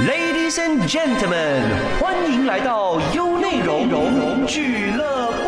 Ladies and gentlemen，欢迎来到优内容俱乐部。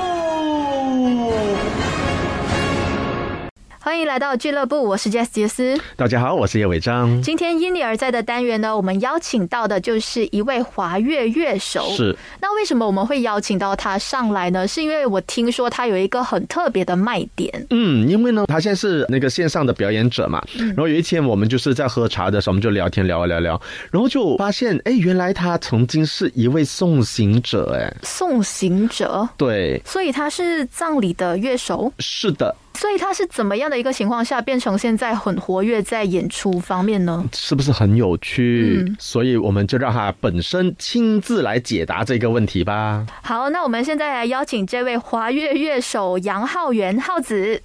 欢迎来到俱乐部，我是 Jess 杰斯。大家好，我是叶伟章。今天因你而在的单元呢，我们邀请到的就是一位华乐乐手。是，那为什么我们会邀请到他上来呢？是因为我听说他有一个很特别的卖点。嗯，因为呢，他现在是那个线上的表演者嘛。然后有一天我们就是在喝茶的时候，我们就聊天聊啊聊聊，然后就发现，哎，原来他曾经是一位送行者，哎，送行者。对，所以他是葬礼的乐手。是的。所以他是怎么样的一个情况下变成现在很活跃在演出方面呢？是不是很有趣？所以我们就让他本身亲自来解答这个问题吧。好，那我们现在来邀请这位华乐乐手杨浩源浩子。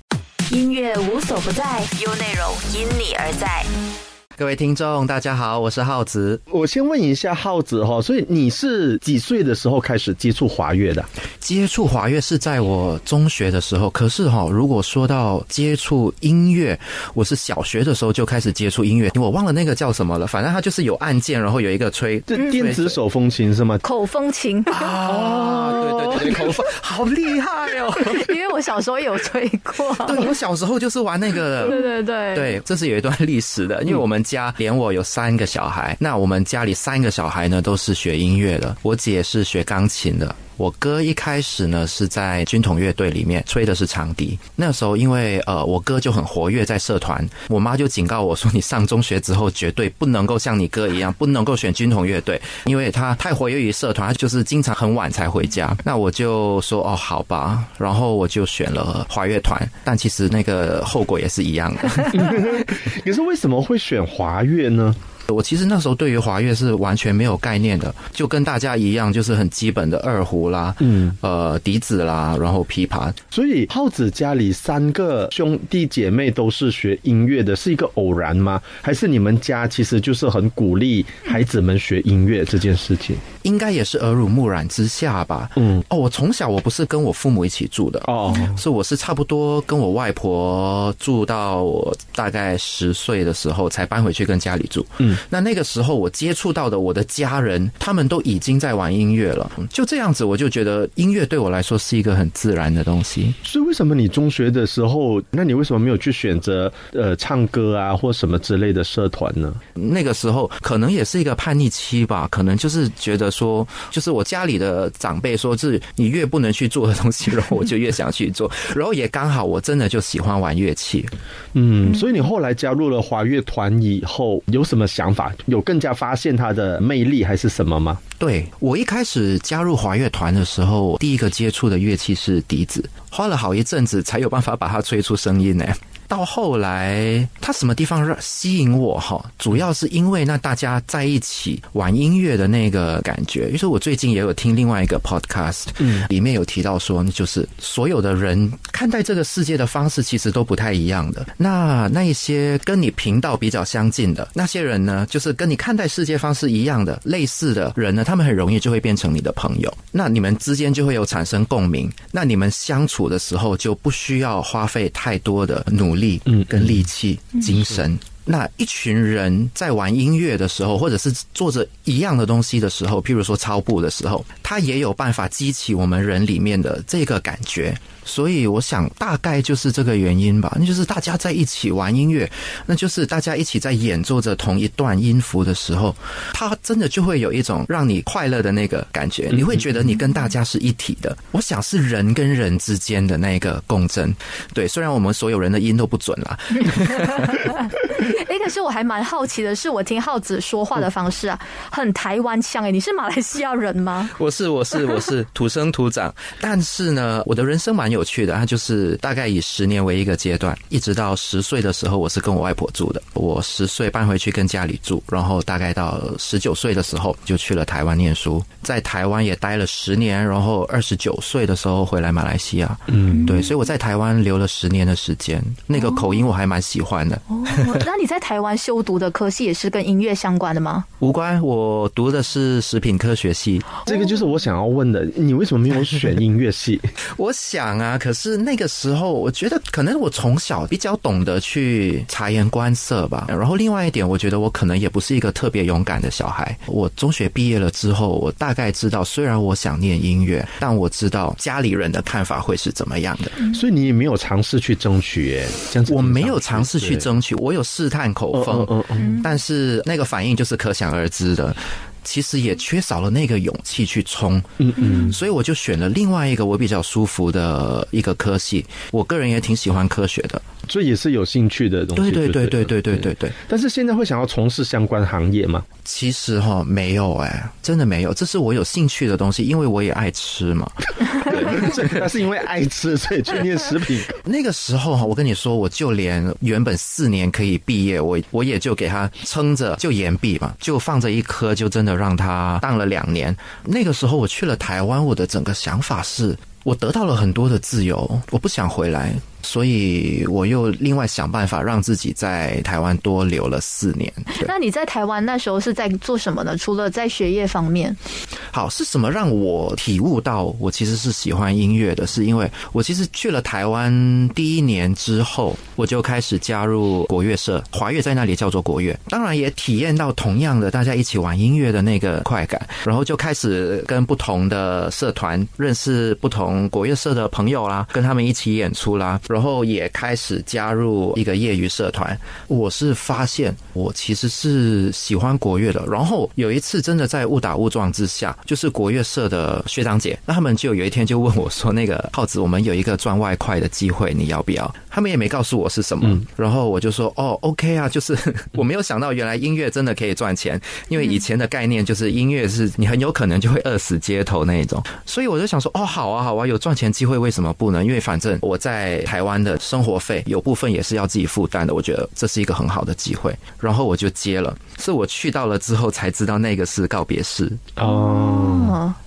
音乐无所不在，有内容因你而在。各位听众，大家好，我是浩子。我先问一下浩子哈，所以你是几岁的时候开始接触华乐的？接触华乐是在我中学的时候。可是哈，如果说到接触音乐，我是小学的时候就开始接触音乐，我忘了那个叫什么了。反正它就是有按键，然后有一个吹，这电子手风琴是吗？口风琴啊，对对对，口风好厉害哦！因为我小时候有吹过。对，我小时候就是玩那个。对对对，对，这是有一段历史的，因为我们。家连我有三个小孩，那我们家里三个小孩呢都是学音乐的。我姐是学钢琴的。我哥一开始呢是在军统乐队里面吹的是长笛。那时候因为呃我哥就很活跃在社团，我妈就警告我说：“你上中学之后绝对不能够像你哥一样，不能够选军统乐队，因为他太活跃于社团，他就是经常很晚才回家。”那我就说：“哦，好吧。”然后我就选了华乐团，但其实那个后果也是一样的。可是为什么会选华乐呢？我其实那时候对于华乐是完全没有概念的，就跟大家一样，就是很基本的二胡啦，嗯，呃，笛子啦，然后琵琶。所以浩子家里三个兄弟姐妹都是学音乐的，是一个偶然吗？还是你们家其实就是很鼓励孩子们学音乐这件事情？应该也是耳濡目染之下吧。嗯，哦，我从小我不是跟我父母一起住的哦，所以我是差不多跟我外婆住到我大概十岁的时候才搬回去跟家里住。嗯。那那个时候我接触到的我的家人，他们都已经在玩音乐了。就这样子，我就觉得音乐对我来说是一个很自然的东西。所以为什么你中学的时候，那你为什么没有去选择呃唱歌啊或什么之类的社团呢？那个时候可能也是一个叛逆期吧，可能就是觉得说，就是我家里的长辈说，是你越不能去做的东西，然后我就越想去做。然后也刚好我真的就喜欢玩乐器。嗯，所以你后来加入了华乐团以后，有什么想？想法有更加发现它的魅力还是什么吗？对我一开始加入华乐团的时候，第一个接触的乐器是笛子，花了好一阵子才有办法把它吹出声音呢。到后来，他什么地方让吸引我哈？主要是因为那大家在一起玩音乐的那个感觉。于是我最近也有听另外一个 podcast，嗯，里面有提到说，就是所有的人看待这个世界的方式其实都不太一样的。那那一些跟你频道比较相近的那些人呢，就是跟你看待世界方式一样的类似的人呢，他们很容易就会变成你的朋友。那你们之间就会有产生共鸣。那你们相处的时候就不需要花费太多的努力。力，嗯，跟力气、精神。那一群人在玩音乐的时候，或者是做着一样的东西的时候，譬如说操步的时候，他也有办法激起我们人里面的这个感觉。所以我想，大概就是这个原因吧。那就是大家在一起玩音乐，那就是大家一起在演奏着同一段音符的时候，它真的就会有一种让你快乐的那个感觉。你会觉得你跟大家是一体的。我想是人跟人之间的那个共振。对，虽然我们所有人的音都不准啦。哎，可是我还蛮好奇的是，我听浩子说话的方式啊，很台湾腔哎。你是马来西亚人吗？我是，我是，我是土生土长。但是呢，我的人生蛮有趣的。他就是大概以十年为一个阶段，一直到十岁的时候，我是跟我外婆住的。我十岁搬回去跟家里住，然后大概到十九岁的时候就去了台湾念书，在台湾也待了十年，然后二十九岁的时候回来马来西亚。嗯，对，所以我在台湾留了十年的时间，那个口音我还蛮喜欢的。那你在台湾修读的科系也是跟音乐相关的吗？无关，我读的是食品科学系。这个就是我想要问的，你为什么没有选音乐系？我想啊，可是那个时候，我觉得可能我从小比较懂得去察言观色吧。然后另外一点，我觉得我可能也不是一个特别勇敢的小孩。我中学毕业了之后，我大概知道，虽然我想念音乐，但我知道家里人的看法会是怎么样的。所以你也没有尝试去争取耶？这样子我没有尝试去争取，我有试探口风，但是那个反应就是可想而知的。其实也缺少了那个勇气去冲，嗯嗯，所以我就选了另外一个我比较舒服的一个科系。我个人也挺喜欢科学的，所以也是有兴趣的东西。对对对对对对对对对。但是现在会想要从事相关行业吗？其实哈没有哎，真的没有。这是我有兴趣的东西，因为我也爱吃嘛。那是因为爱吃，所以去念食品。那个时候哈，我跟你说，我就连原本四年可以毕业，我我也就给他撑着，就延毕嘛，就放着一颗，就真的让他当了两年。那个时候我去了台湾，我的整个想法是我得到了很多的自由，我不想回来。所以我又另外想办法让自己在台湾多留了四年。那你在台湾那时候是在做什么呢？除了在学业方面，好是什么让我体悟到我其实是喜欢音乐的？是因为我其实去了台湾第一年之后，我就开始加入国乐社，华乐在那里叫做国乐，当然也体验到同样的大家一起玩音乐的那个快感，然后就开始跟不同的社团认识不同国乐社的朋友啦，跟他们一起演出啦。然后也开始加入一个业余社团。我是发现我其实是喜欢国乐的。然后有一次真的在误打误撞之下，就是国乐社的学长姐，那他们就有一天就问我说：“那个浩子，我们有一个赚外快的机会，你要不要？”他们也没告诉我是什么。然后我就说：“哦，OK 啊。”就是我没有想到原来音乐真的可以赚钱，因为以前的概念就是音乐是你很有可能就会饿死街头那一种。所以我就想说：“哦，好啊，好啊，有赚钱机会为什么不呢？因为反正我在台。”台湾的生活费有部分也是要自己负担的，我觉得这是一个很好的机会，然后我就接了。是我去到了之后才知道那个是告别式哦，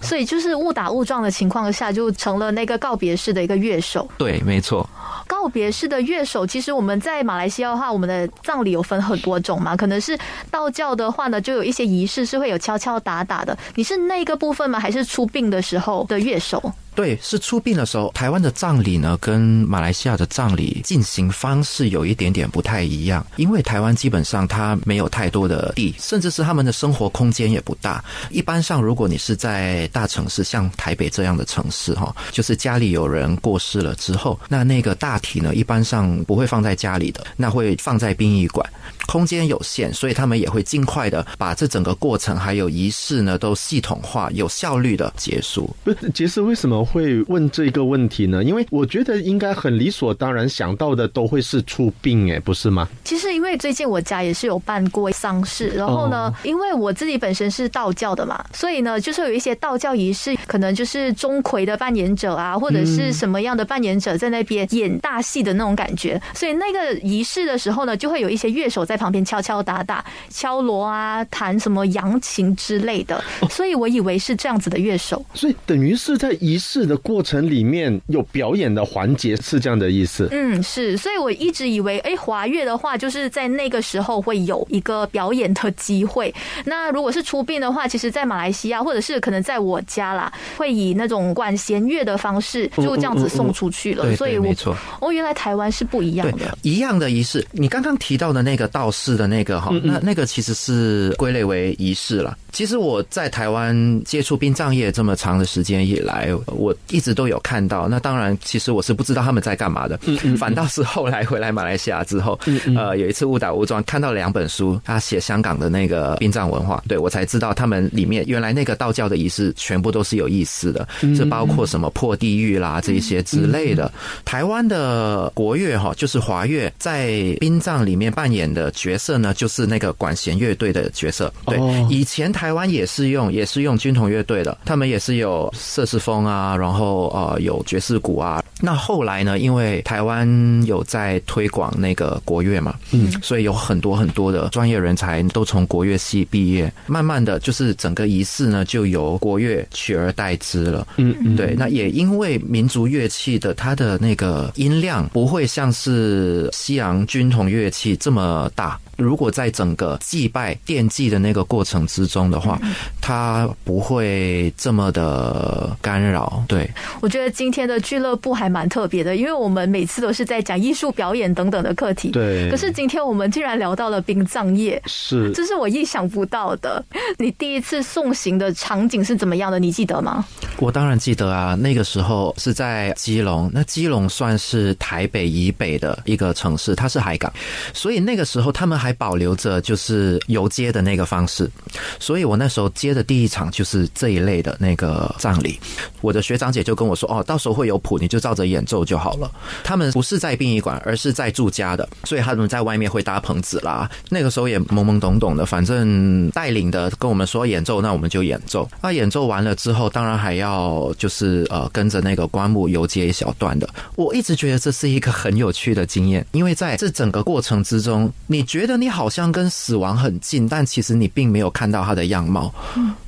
所以就是误打误撞的情况下就成了那个告别式的一个乐手。对，没错。告别式的乐手，其实我们在马来西亚的话，我们的葬礼有分很多种嘛，可能是道教的话呢，就有一些仪式是会有敲敲打打的。你是那个部分吗？还是出殡的时候的乐手？对，是出殡的时候。台湾的葬礼呢，跟马来西亚的葬礼进行方式有一点点不太一样。因为台湾基本上它没有太多的地，甚至是他们的生活空间也不大。一般上，如果你是在大城市，像台北这样的城市，哈，就是家里有人过世了之后，那那个大体呢，一般上不会放在家里的，那会放在殡仪馆。空间有限，所以他们也会尽快的把这整个过程还有仪式呢，都系统化、有效率的结束。不是，杰斯为什么会问这个问题呢？因为我觉得应该很理所当然想到的都会是出殡，哎，不是吗？其实因为最近我家也是有办过丧事，然后呢，因为我自己本身是道教的嘛，所以呢，就是有一些道教仪式，可能就是钟馗的扮演者啊，或者是什么样的扮演者在那边演大戏的那种感觉，所以那个仪式的时候呢，就会有一些乐手在。在旁边敲敲打打、敲锣啊，弹什么扬琴之类的，所以我以为是这样子的乐手。所以等于是在仪式的过程里面有表演的环节，是这样的意思。嗯，是。所以我一直以为，哎，华乐的话，就是在那个时候会有一个表演的机会。那如果是出殡的话，其实，在马来西亚或者是可能在我家啦，会以那种管弦乐的方式就这样子送出去了。所以，没错。哦，原来台湾是不一样的，一样的仪式。你刚刚提到的那个道。考试的那个哈，那那个其实是归类为仪式了。其实我在台湾接触殡葬业这么长的时间以来，我一直都有看到。那当然，其实我是不知道他们在干嘛的。反倒是后来回来马来西亚之后，呃，有一次误打误撞看到两本书，他写香港的那个殡葬文化，对我才知道他们里面原来那个道教的仪式全部都是有意思的，是包括什么破地狱啦这一些之类的。台湾的国乐哈，就是华乐，在殡葬里面扮演的。角色呢，就是那个管弦乐队的角色。对，以前台湾也是用，也是用军统乐队的，他们也是有瑟士风啊，然后呃有爵士鼓啊。那后来呢，因为台湾有在推广那个国乐嘛，嗯，所以有很多很多的专业人才都从国乐系毕业，慢慢的就是整个仪式呢就由国乐取而代之了。嗯嗯，对。那也因为民族乐器的它的那个音量不会像是西洋军统乐器这么大。 있다. 如果在整个祭拜奠祭的那个过程之中的话，它不会这么的干扰。对，我觉得今天的俱乐部还蛮特别的，因为我们每次都是在讲艺术表演等等的课题。对可是今天我们竟然聊到了殡葬业，是这是我意想不到的。你第一次送行的场景是怎么样的？你记得吗？我当然记得啊，那个时候是在基隆，那基隆算是台北以北的一个城市，它是海港，所以那个时候他们还保留着就是游街的那个方式，所以我那时候接的第一场就是这一类的那个葬礼。我的学长姐就跟我说：“哦，到时候会有谱，你就照着演奏就好了。”他们不是在殡仪馆，而是在住家的，所以他们在外面会搭棚子啦。那个时候也懵懵懂懂的，反正带领的跟我们说演奏，那我们就演奏。那演奏完了之后，当然还要就是呃跟着那个棺木游街一小段的。我一直觉得这是一个很有趣的经验，因为在这整个过程之中，你觉得你好像跟死亡很近，但其实你并没有看到他的样貌。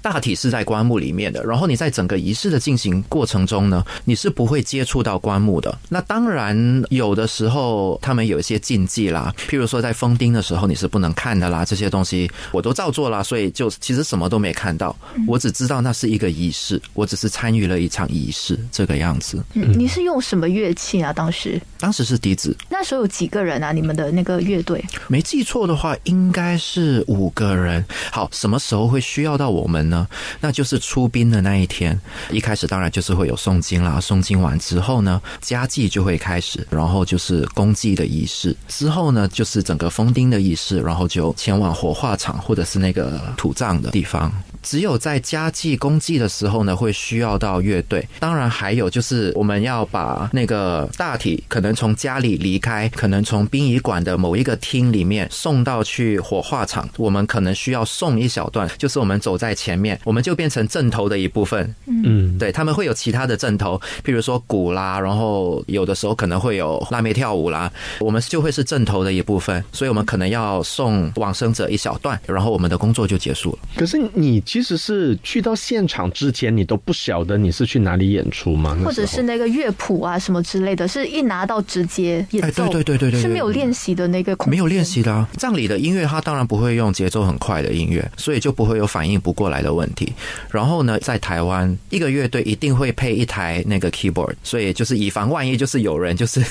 大体是在棺木里面的，然后你在整个仪式的进行过程中呢，你是不会接触到棺木的。那当然有的时候他们有一些禁忌啦，譬如说在封钉的时候你是不能看的啦，这些东西我都照做啦，所以就其实什么都没看到，我只知道那是一个仪式，我只是参与了一场仪式这个样子。嗯，你是用什么乐器啊？当时当时是笛子，那时候有几个人啊？你们的那个乐队？没记错的话，应该是五个人。好，什么时候会需要到我们呢？那就是出殡的那一天。一开始当然就是会有诵经啦，诵经完之后呢，家祭就会开始，然后就是公祭的仪式。之后呢，就是整个封丁的仪式，然后就前往火化场或者是那个土葬的地方。只有在家祭、公祭的时候呢，会需要到乐队。当然还有就是我们要把那个大体可能从家里离开，可能从殡仪馆的某一个厅里面送到去火化场，我们可能需要送一小段，就是我们走在前面，我们就变成阵头的一部分。嗯，对他们会有其他的阵头，譬如说鼓啦，然后有的时候可能会有辣妹跳舞啦，我们就会是阵头的一部分，所以我们可能要送往生者一小段，然后我们的工作就结束了。可是你其实是去到现场之前，你都不晓得你是去哪里演出吗？或者是那个乐谱啊什么之类的，是一拿到直接演哎，奏，对对对对对，是没有练习的那个空没有练习的啊。葬礼的音乐，它当然不会用节奏很快的音乐，所以就不会有反应不过来的问题。然后呢，在台湾，一个乐队一定会配一台那个 keyboard，所以就是以防万一，就是有人就是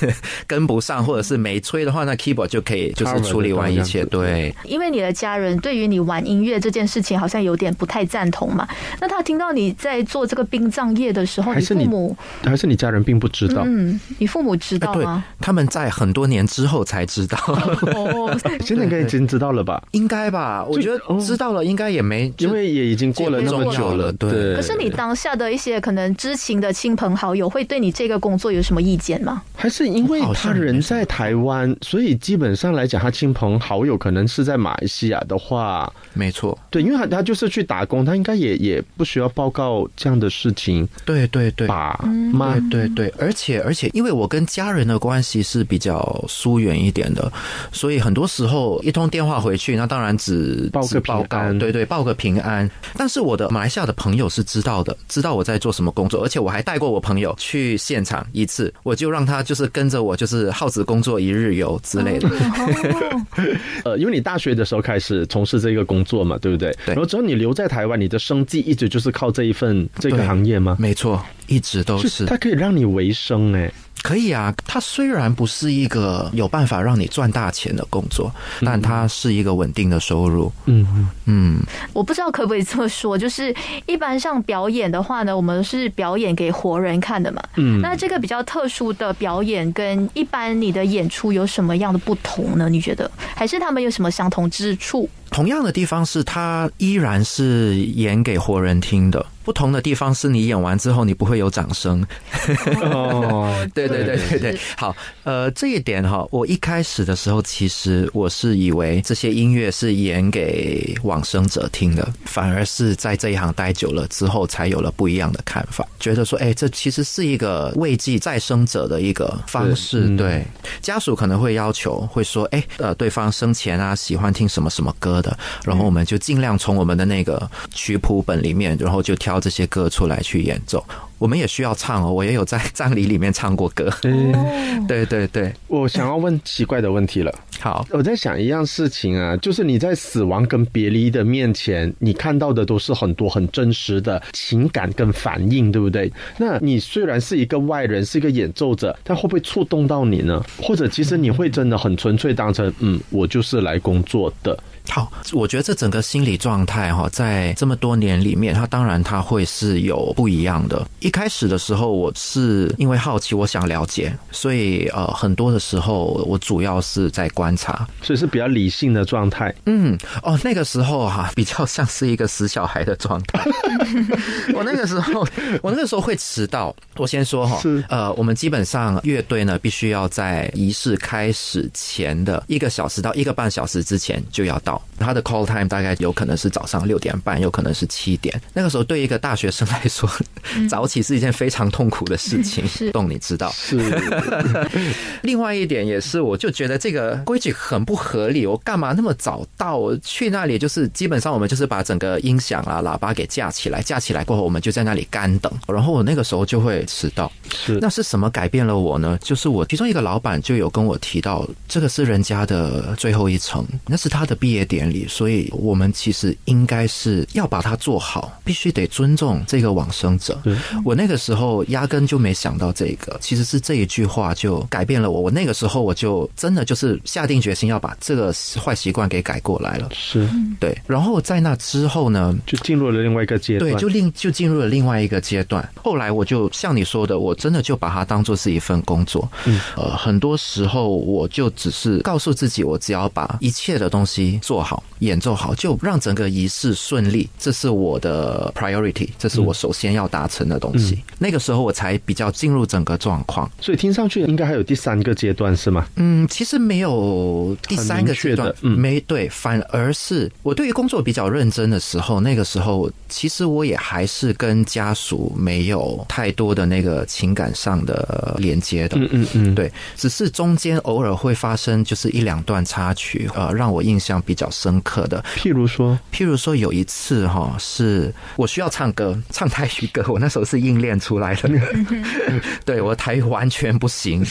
跟不上或者是没吹的话，那 keyboard 就可以就是处理完一切。对，因为你的家人对于你玩音乐这件事情好像有点不太赞同嘛。那他听到你在做这个殡葬业的时候，还是你父母，还是你家人并不知道？嗯，你父母知哎对道吗？，他们在很多年之后才知道，哦，现在应该已经知道了吧？应该吧？我觉哦得知道了，应该也没，因为也已经过了那么久了，对对。可是你当下的一些可能知情的亲朋好友会对你这个工作有什么意见吗？还是因为他人在台湾，所以基本上来讲，他亲朋好友可能是在马来西亚的话，没错，对，因为他他就是去打工，他应该也也不需要报告这样的事情对对对。吧？吗？对对对，而且而且，因为我跟家人的关系是比较疏远一点的，所以很多时候一通电话回去，那当然只报个报告平安对对，报个平安。但是我的马来西亚的朋友是知道的，知道我在做什么工作，而且我还带过我朋友去现场一次，我就让他就是跟着我，就是耗子工作一日游之类的。哦，呃，因为你大学的时候开始从事这个工作嘛，对不对？对然后之后你留在台湾，你的生计一直就是靠这一份这个行业吗？没错，一直都是它可以让你维生哎、可以啊，它虽然不是一个有办法让你赚大钱的工作，但它是一个稳定的收入。嗯嗯，嗯，我不知道可不可以这么说，就是一般上表演的话呢，我们是表演给活人看的嘛。嗯那这个比较特殊的表演跟一般你的演出有什么样的不同呢？你觉得还是他们有什么相同之处？同样的地方是它依然是演给活人听的，不同的地方是你演完之后你不会有掌声。哦，对对对对对，好，呃，这一点哈，我一开始的时候其实我是以为这些音乐是演给往生者听的，反而是在这一行待久了之后，才有了不一样的看法，觉得说，哎，这其实是一个慰藉再生者的一个方式。嗯对，家属可能会要求，会说，哎，呃，对方生前啊喜欢听什么什么歌的，然后我们就尽量从我们的那个曲谱本里面，然后就挑这些歌出来去演奏。我们也需要唱哦，我也有在葬礼里面唱过歌。哦，对对对，我想要问奇怪的问题了。好，我在想一样事情啊，就是你在死亡跟别离的面前，你看到的都是很多很真实的情感跟反应，对不对？那你虽然是一个外人，是一个演奏者，但会不会触动到你呢？或者其实你会真的很纯粹当成，嗯，我就是来工作的。好，我觉得这整个心理状态哈，在这么多年里面，它当然它会是有不一样的。一开始的时候，我是因为好奇，我想了解，所以呃，很多的时候我主要是在观察。所以是比较理性的状态。嗯，哦，那个时候哈、比较像是一个死小孩的状态。我那个时候，我那个时候会迟到。我先说哈是，呃，我们基本上乐队呢，必须要在仪式开始前的一个小时到一个半小时之前就要到。他的 call time 大概有可能是早上六点半，有可能是七点。那个时候对一个大学生来说，早起是一件非常痛苦的事情，是动你知道。是，另外一点也是，我就觉得这个规矩很不合理。我干嘛那么早到？我去那里就是基本上我们就是把整个音响啊、喇叭给架起来，架起来过后，我们就在那里干等。然后我那个时候就会迟到。是那是什么改变了我呢？就是我其中一个老板就有跟我提到，这个是人家的最后一层，那是他的毕业典礼，所以我们其实应该是要把它做好，必须得尊重这个往生者。我那个时候压根就没想到这个，其实是这一句话就改变了我。我那个时候我就真的就是下定决心要把这个坏习惯给改过来了。是，对，然后在那之后呢，就进入了另外一个阶段。对，就另就进入了另外一个阶段。后来我就像你说的，我真的就把它当做是一份工作。嗯，呃，很多时候我就只是告诉自己，我只要把一切的东西做好，演奏好，就让整个仪式顺利，这是我的 priority，这是我首先要达成的东西。那个时候我才比较进入整个状况。所以听上去应该还有第三个阶段是吗？嗯，其实没有第三个阶段嗯没对，反而是我对于工作比较认真的时候，那个时候其实我也还是跟家属没有太多的那个情感上的连接的。嗯嗯嗯，对，只是中间偶尔会发生就是一两段插曲，呃，让我印象比较深刻的。譬如说，譬如说有一次哈，是我需要唱歌，唱台语歌，我那时候是硬练出来的，对我台语完全不行。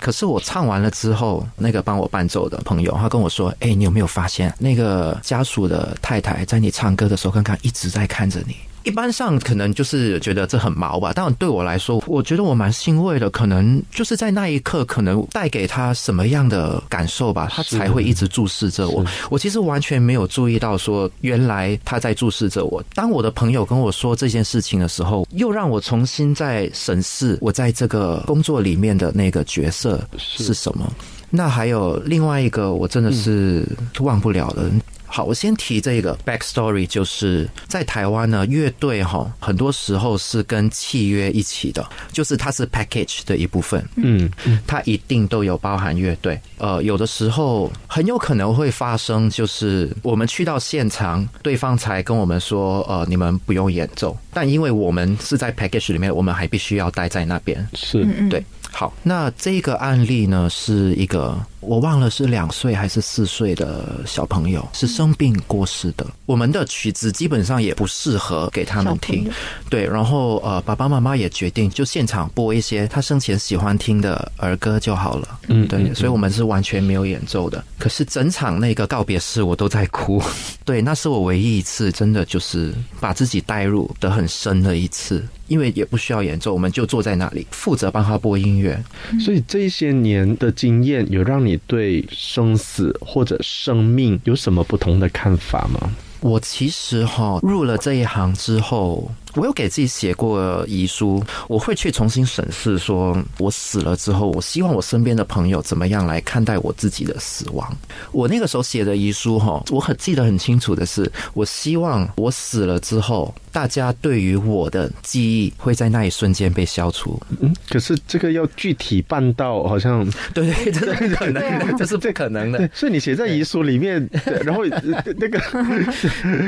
可是我唱完了之后，那个帮我伴奏的朋友，他跟我说：“哎、你有没有发现那个家属的太太在你唱歌的时候，刚刚一直在看着你？”一般上可能就是觉得这很毛吧，但对我来说，我觉得我蛮欣慰的。可能就是在那一刻，可能带给他什么样的感受吧，他才会一直注视着我。我其实完全没有注意到说，原来他在注视着我。当我的朋友跟我说这件事情的时候，又让我重新在审视我在这个工作里面的那个角色是什么。那还有另外一个，我真的是忘不了的。好，我先提这个 backstory，就是在台湾呢，乐队哈，很多时候是跟契约一起的，就是它是 package 的一部分。嗯，它一定都有包含乐队。呃，有的时候很有可能会发生，就是我们去到现场，对方才跟我们说，呃，你们不用演奏，但因为我们是在 package 里面，我们还必须要待在那边。是，对，好，那这个案例呢，是一个我忘了是两岁还是四岁的小朋友，是生病过世的。我们的曲子基本上也不适合给他们听对，然后呃，爸爸妈妈也决定就现场播一些他生前喜欢听的儿歌就好了。嗯对所以我们是完全没有演奏的。可是整场那个告别式我都在哭，对，那是我唯一一次真的就是把自己带入的很深的一次，因为也不需要演奏，我们就坐在那里负责帮他播音乐。所以这些年的经验，有让你对生死或者生命有什么不同的看法吗？我其实哈入了这一行之后，我有给自己写过遗书，我会去重新审视，说我死了之后，我希望我身边的朋友怎么样来看待我自己的死亡。我那个时候写的遗书哈，我很记得很清楚的是，我希望我死了之后，大家对于我的记忆会在那一瞬间被消除。嗯，可是这个要具体办到，好像对 对，这是不可能这是不可能的对。所以你写在遗书里面，然后呃那个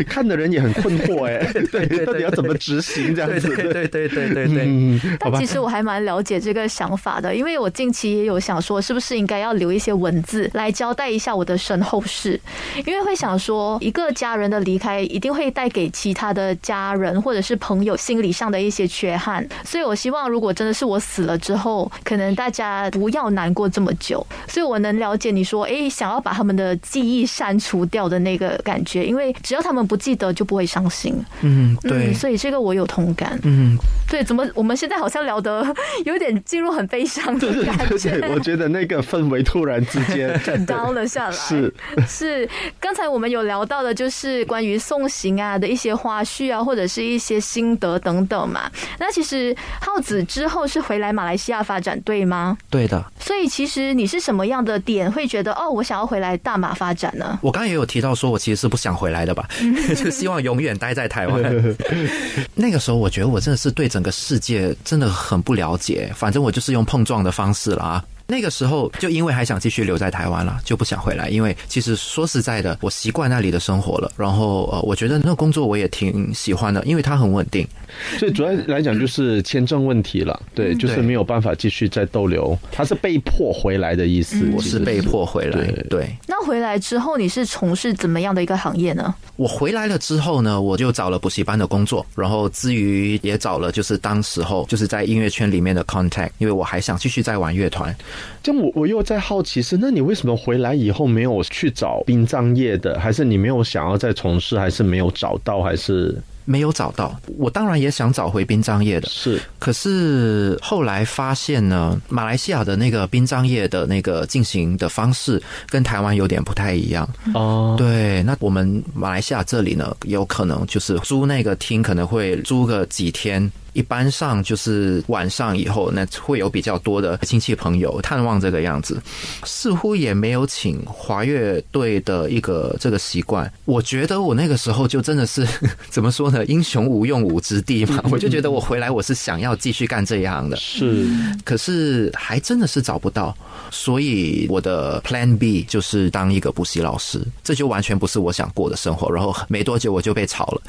看的人也很困惑哎，对，到底要怎么执实行这样子。对对对对对对但其。实我还蛮了解这个想法的，因为我近期也有想说，是不是应该要留一些文字来交代一下我的身后事，因为会想说，一个家人的离开一定会带给其他的家人或者是朋友心理上的一些缺憾，所以我希望如果真的是我死了之后，可能大家不要难过这么久，所以我能了解你说，诶，想要把他们的记忆删除掉的那个感觉，因为只要他们不记得，就不会伤心。嗯，对嗯，，所以这个我有同感。嗯，对，怎么我们现在好像聊得 有点进入很悲伤的对感对觉，对，我觉得那个氛围突然之间 高了下来。是是，刚才我们有聊到的，就是关于送行啊的一些花絮啊，或者是一些心得等等嘛。那其实浩子之后是回来马来西亚发展，对吗？对的。所以其实你是什么样的点会觉得哦，我想要回来大马发展呢？我刚刚也有提到说，我其实是不想回来的吧，就希望永远待在台湾。那个时候，我觉得我真的是对整个世界真的很不了解，反正我就是用碰撞的方式啦。那个时候就因为还想继续留在台湾了，就不想回来。因为其实说实在的，我习惯那里的生活了，然后呃，我觉得那个工作我也挺喜欢的，因为它很稳定。所以主要来讲就是签证问题了，对，就是没有办法继续再逗留，他是被迫回来的意思。嗯我是被迫回来对，对。那回来之后你是从事怎么样的一个行业呢？我回来了之后呢，我就找了补习班的工作，然后至于也找了就是当时候就是在音乐圈里面的 contact，因为我还想继续再玩乐团。这样我我又在好奇是，那你为什么回来以后没有去找殡葬业的？还是你没有想要再从事？还是没有找到？还是没有找到，我当然也想找回殡葬业的，是可是后来发现呢，马来西亚的那个殡葬业的那个进行的方式跟台湾有点不太一样。哦，对，那我们马来西亚这里呢，有可能就是租那个厅，可能会租个几天。一般上就是晚上以后，那会有比较多的亲戚朋友探望这个样子，似乎也没有请华乐队的一个这个习惯。我觉得我那个时候就真的是 怎么说呢，英雄无用武之地嘛，我就觉得我回来我是想要继续干这一行的，是可是还真的是找不到，所以我的 Plan B 就是当一个补习老师，这就完全不是我想过的生活。然后没多久我就被炒了，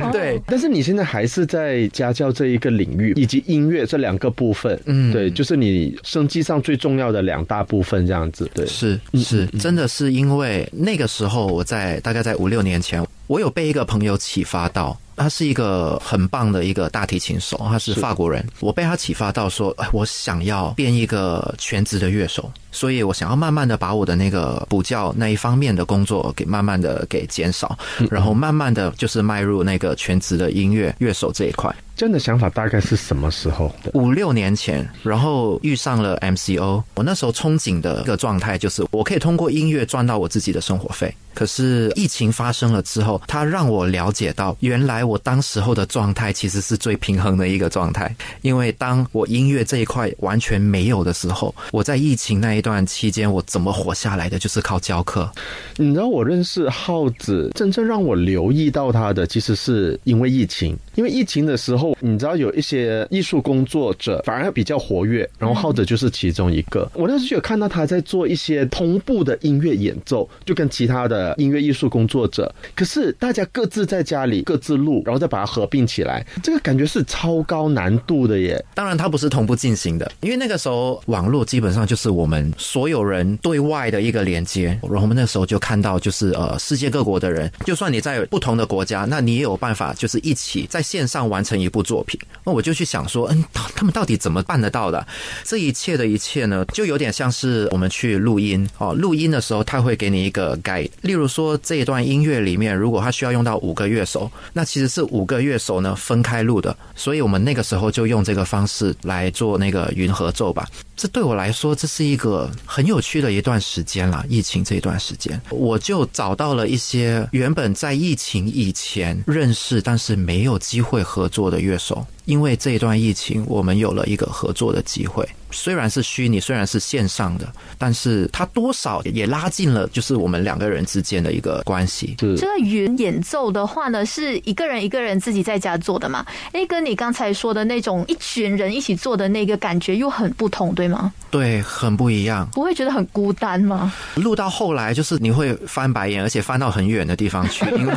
对。但是你现在还是在家教这一个领域以及音乐这两个部分，嗯对，就是你生计上最重要的两大部分，这样子，对，是是，真的是因为那个时候我在大概在五六年前，我有被一个朋友启发到。他是一个很棒的一个大提琴手，他是是法国人。我被他启发到说，哎，我想要变一个全职的乐手，所以我想要慢慢的把我的那个补教那一方面的工作给慢慢的给减少，然后慢慢的就是迈入那个全职的音乐乐手这一块。这样的想法大概是什么时候？五六年前，然后遇上了 MCO，我那时候憧憬的一个状态就是，我可以通过音乐赚到我自己的生活费。可是疫情发生了之后，它让我了解到，原来我当时候的状态其实是最平衡的一个状态。因为当我音乐这一块完全没有的时候，我在疫情那一段期间，我怎么活下来的，就是靠教课。你知道我认识耗子，真正让我留意到他的，其实是因为疫情。因为疫情的时候，你知道有一些艺术工作者反而比较活跃，然后耗子就是其中一个。我那时就有看到他在做一些同步的音乐演奏，就跟其他的音乐艺术工作者。可是大家各自在家里各自录，然后再把它合并起来，这个感觉是超高难度的耶。当然，它不是同步进行的，因为那个时候网络基本上就是我们所有人对外的一个连接。然后我们那时候就看到，就是呃，世界各国的人，就算你在不同的国家，那你也有办法，就是一起在线上完成一部作品。那我就去想说，嗯，他们到底怎么办得到的？这一切的一切呢，就有点像是我们去录音哦，录音的时候他会给你一个改例如说这一段音乐里面，如果他需要用到五个乐手，那其实是五个乐手呢分开录的，所以我们那个时候就用这个方式来做那个云合奏吧。这对我来说，这是一个很有趣的一段时间了。疫情这一段时间，我就找到了一些原本在疫情以前认识但是没有机会合作的乐手。因为这一段疫情，我们有了一个合作的机会。虽然是虚拟，虽然是线上的，但是它多少也拉近了，就是我们两个人之间的一个关系。是这个云演奏的话呢，是一个人一个人自己在家做的嘛？哎，跟你刚才说的那种一群人一起做的那个感觉又很不同，对吗？对，很不一样。不会觉得很孤单吗？录到后来，就是你会翻白眼，而且翻到很远的地方去，因为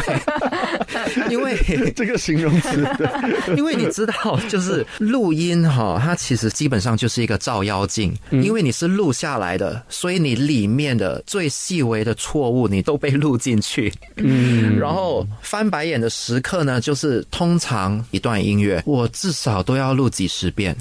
因为这个形容词，因为你知道，就是录音哈，它其实基本上就是一个照妖镜，因为你是录下来的，所以你里面的最细微的错误你都被录进去。嗯，然后翻白眼的时刻呢，就是通常一段音乐，我至少都要录几十遍。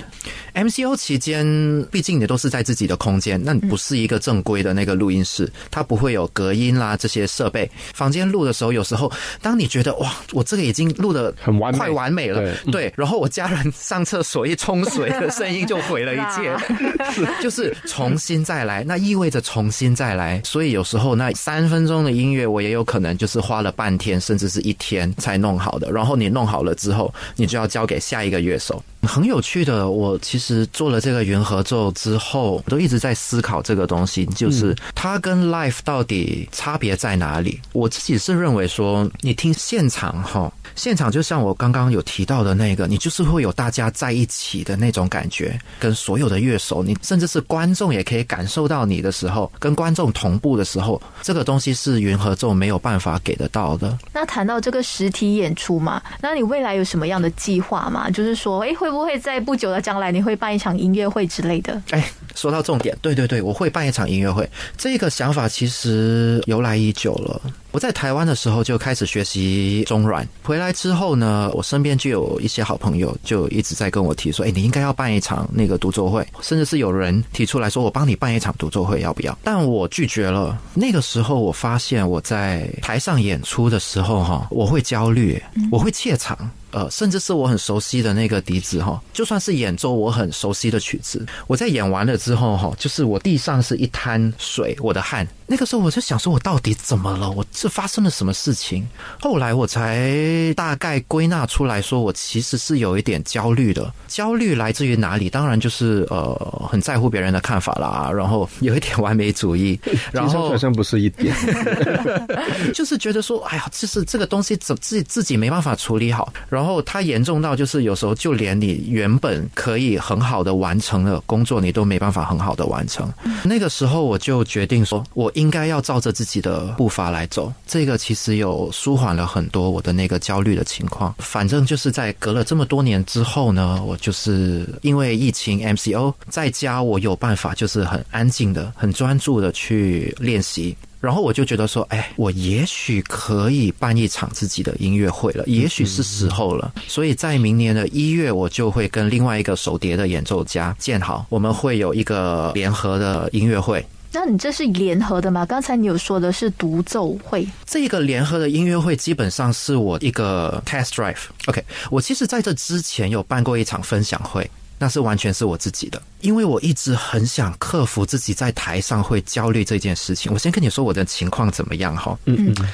MCO 期间，毕竟你都是在自己的空间，那你不是一个正规的那个录音室，它不会有隔音啦这些设备。房间录的时候，有时候当你觉得哇，我这个已经录的很完快完美了，对对，然后我家人上厕所一冲水的声音就毁了一切，就是重新再来，那意味着重新再来。所以有时候那三分钟的音乐，我也有可能就是花了半天，甚至是一天才弄好的。然后你弄好了之后，你就要交给下一个乐手。很有趣的，我其实做了这个云合奏之后，我都一直在思考这个东西，就是它跟 live 到底差别在哪里？我自己是认为说，你听现场哈，现场就像我刚刚有提到的那个，你就是会有大家在一起的那种感觉，跟所有的乐手，你甚至是观众也可以感受到你的时候，跟观众同步的时候，这个东西是云合奏没有办法给得到的。那谈到这个实体演出嘛，那你未来有什么样的计划吗？就是说，哎，会不会在不久的将来你会办一场音乐会之类的？哎，说到重点，对对对，我会办一场音乐会。这个想法其实由来已久了。我在台湾的时候就开始学习中软，回来之后呢，我身边就有一些好朋友就一直在跟我提说，哎，你应该要办一场那个独奏会，甚至是有人提出来说，我帮你办一场独奏会，要不要？但我拒绝了。那个时候我发现我在台上演出的时候，哈，我会焦虑，我会怯场。呃，甚至是我很熟悉的那个笛子哈，就算是演奏我很熟悉的曲子，我在演完了之后哈，就是我地上是一滩水，我的汗。那个时候我就想说，我到底怎么了？我这发生了什么事情？后来我才大概归纳出来说，我其实是有一点焦虑的。焦虑来自于哪里？当然就是呃，很在乎别人的看法啦，然后有一点完美主义，然后好像不是一点，就是觉得说，哎呀，就是这个东西怎自己自己没办法处理好，然后它严重到就是有时候就连你原本可以很好的完成的工作，你都没办法很好的完成。那个时候我就决定说，我应该要照着自己的步伐来走。这个其实有舒缓了很多我的那个焦虑的情况。反正就是在隔了这么多年之后呢，我就是因为疫情 MCO 在家，我有办法就是很安静的、很专注的去练习。然后我就觉得说，哎，我也许可以办一场自己的音乐会了，也许是时候了。所以在明年的一月，我就会跟另外一个手碟的演奏家建好，我们会有一个联合的音乐会。那你这是联合的吗？刚才你有说的是独奏会，这个联合的音乐会基本上是我一个 test drive。OK，我其实在这之前有办过一场分享会。那是完全是我自己的，因为我一直很想克服自己在台上会焦虑这件事情。我先跟你说我的情况怎么样哈？嗯嗯，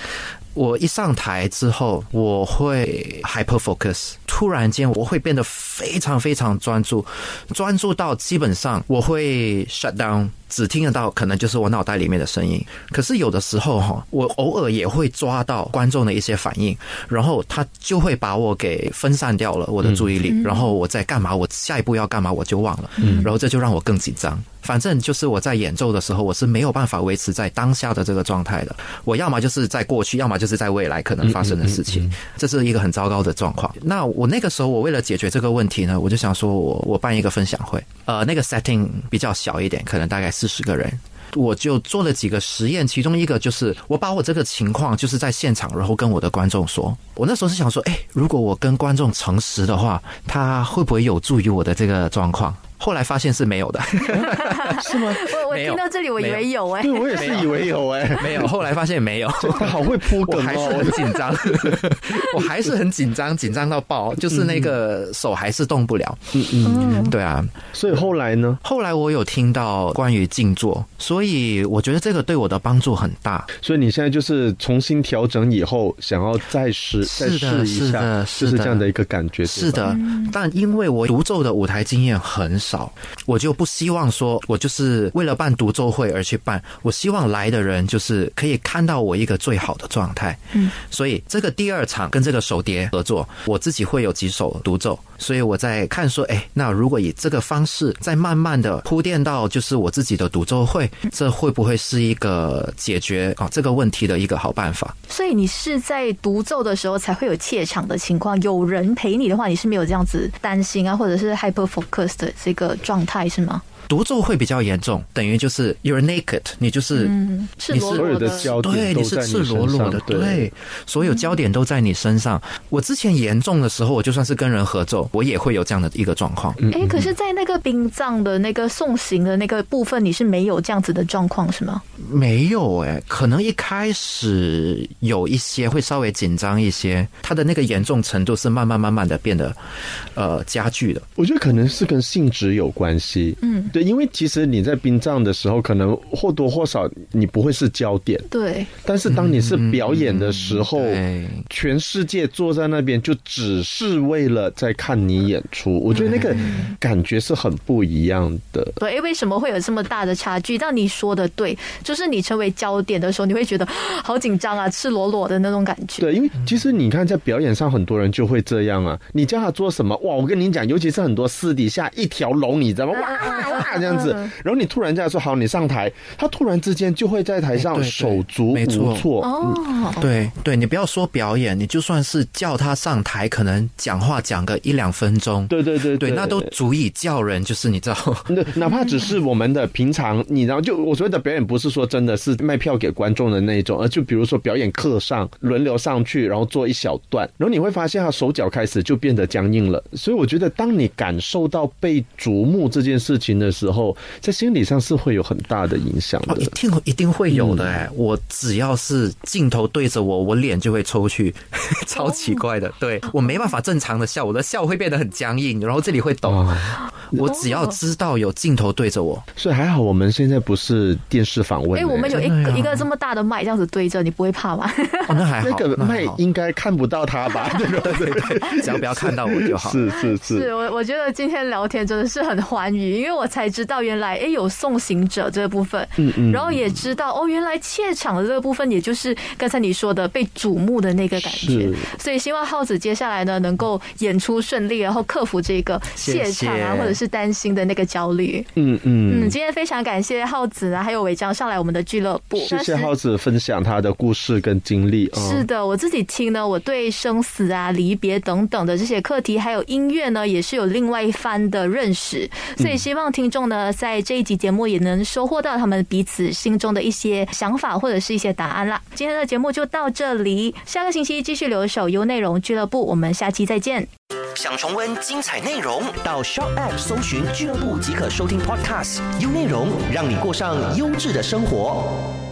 我一上台之后，我会 hyper focus，突然间我会变得非常非常专注，专注到基本上我会 shut down。只听得到可能就是我脑袋里面的声音，可是有的时候哈，我偶尔也会抓到观众的一些反应，然后他就会把我给分散掉了我的注意力，然后我在干嘛，我下一步要干嘛我就忘了，嗯。然后这就让我更紧张。反正就是我在演奏的时候，我是没有办法维持在当下的这个状态的。我要么就是在过去，要么就是在未来可能发生的事情，这是一个很糟糕的状况。那我那个时候，我为了解决这个问题呢，我就想说我我办一个分享会，呃，那个 setting 比较小一点，可能大概四十个人。我就做了几个实验，其中一个就是我把我这个情况就是在现场，然后跟我的观众说。我那时候是想说，哎，如果我跟观众诚实的话，他会不会有助于我的这个状况？后来发现是没有的，是吗？我我听到这里，我以为有哎、对，我也是以为有哎、没有，后来发现没有。他好会铺我还是哦很。紧张，我还是很紧张，紧张到爆，就是那个手还是动不了。嗯嗯，嗯，对啊，所以后来呢？后来我有听到关于静坐，所以我觉得这个对我的帮助很大。所以你现在就是重新调整以后，想要再试再是的试一下，是的就是是的这样的一个感觉。是，的，但因为我独奏的舞台经验很少，我就不希望说我就是为了办独奏会而去办。我希望来的人就是可以看到我一个最好的状态。嗯，所以这个第二场跟这个手碟合作，我自己会有几首独奏，所以我在看说，哎，那如果以这个方式再慢慢的铺垫到就是我自己的独奏会，这会不会是一个解决啊这个问题的一个好办法？所以你是在独奏的时候才会有怯场的情况，有人陪你的话，你是没有这样子担心啊，或者是 hyper focus 的这个的状态是吗？独奏会比较严重，等于就是 you're naked，你就是嗯，赤你是裸裸所有的焦点对，你是赤裸裸的，对对，所有焦点都在你身上。我之前严重的时候，我就算是跟人合奏，我也会有这样的一个状况。嗯哎、可是，在那个殡葬的那个送行的那个部分，你是没有这样子的状况是吗？没有哎、可能一开始有一些会稍微紧张一些，它的那个严重程度是慢慢慢慢的变得呃加剧的。我觉得可能是跟性质有关系。嗯，对，因为其实你在殡葬的时候，可能或多或少你不会是焦点，对，但是当你是表演的时候，对全世界坐在那边就只是为了在看你演出，我觉得那个感觉是很不一样的。对，诶为什么会有这么大的差距？但你说的对，就是你成为焦点的时候，你会觉得好紧张啊，赤裸裸的那种感觉。对，因为其实你看，在表演上，很多人就会这样啊。你叫他做什么，哇！我跟你讲，尤其是很多私底下一条龙，你知道吗？哇这样子，然后你突然这样说好，你上台，他突然之间就会在台上手足无没错。措。哦，对对，你不要说表演，你就算是叫他上台，可能讲话讲个一两分钟，对对对对，那都足以叫人，就是你知道，那哪怕只是我们的平常，你然后就我所谓的表演，不是说真的是卖票给观众的那一种，而就比如说表演课上轮流上去，然后做一小段，然后你会发现他手脚开始就变得僵硬了。所以我觉得，当你感受到被瞩目这件事情的时候，在心理上是会有很大的影响哦，的一。定一定会有的哎、我只要是镜头对着我，我脸就会抽去，超奇怪的。对我没办法正常的笑，我的笑会变得很僵硬，然后这里会抖。哦，我只要知道有镜头对着我，所以还好我们现在不是电视访问、哎、我们有一个一个这么大的麦这样子对着，你不会怕吗？哦，那还好，那个麦应该看不到他吧？对对对对，只要不要看到我就好。是是是。是我我觉得今天聊天真的是很欢愉，因为我才知道原来哎有送行者这个部分，嗯嗯然后也知道哦原来怯场的这个部分，也就是刚才你说的被瞩目的那个感觉。所以希望浩子接下来呢能够演出顺利，然后克服这个怯场啊谢谢或者是担心的那个焦虑。嗯嗯嗯，今天非常感谢浩子啊，还有伟章上来我们的俱乐部。谢谢浩子分享他的故事跟经历啊。是的，我自己听呢，我对生死啊、离别等等的这些课题，还有音乐呢，也是有另外一番的认识。所以希望听众呢，在这一集节目也能收获到他们彼此心中的一些想法或者是一些答案啦。今天的节目就到这里，下个星期继续留守优内容俱乐部，我们下期再见。想重温精彩内容，到 Shop App 搜寻俱乐部即可收听 Podcast，优内容让你过上优质的生活。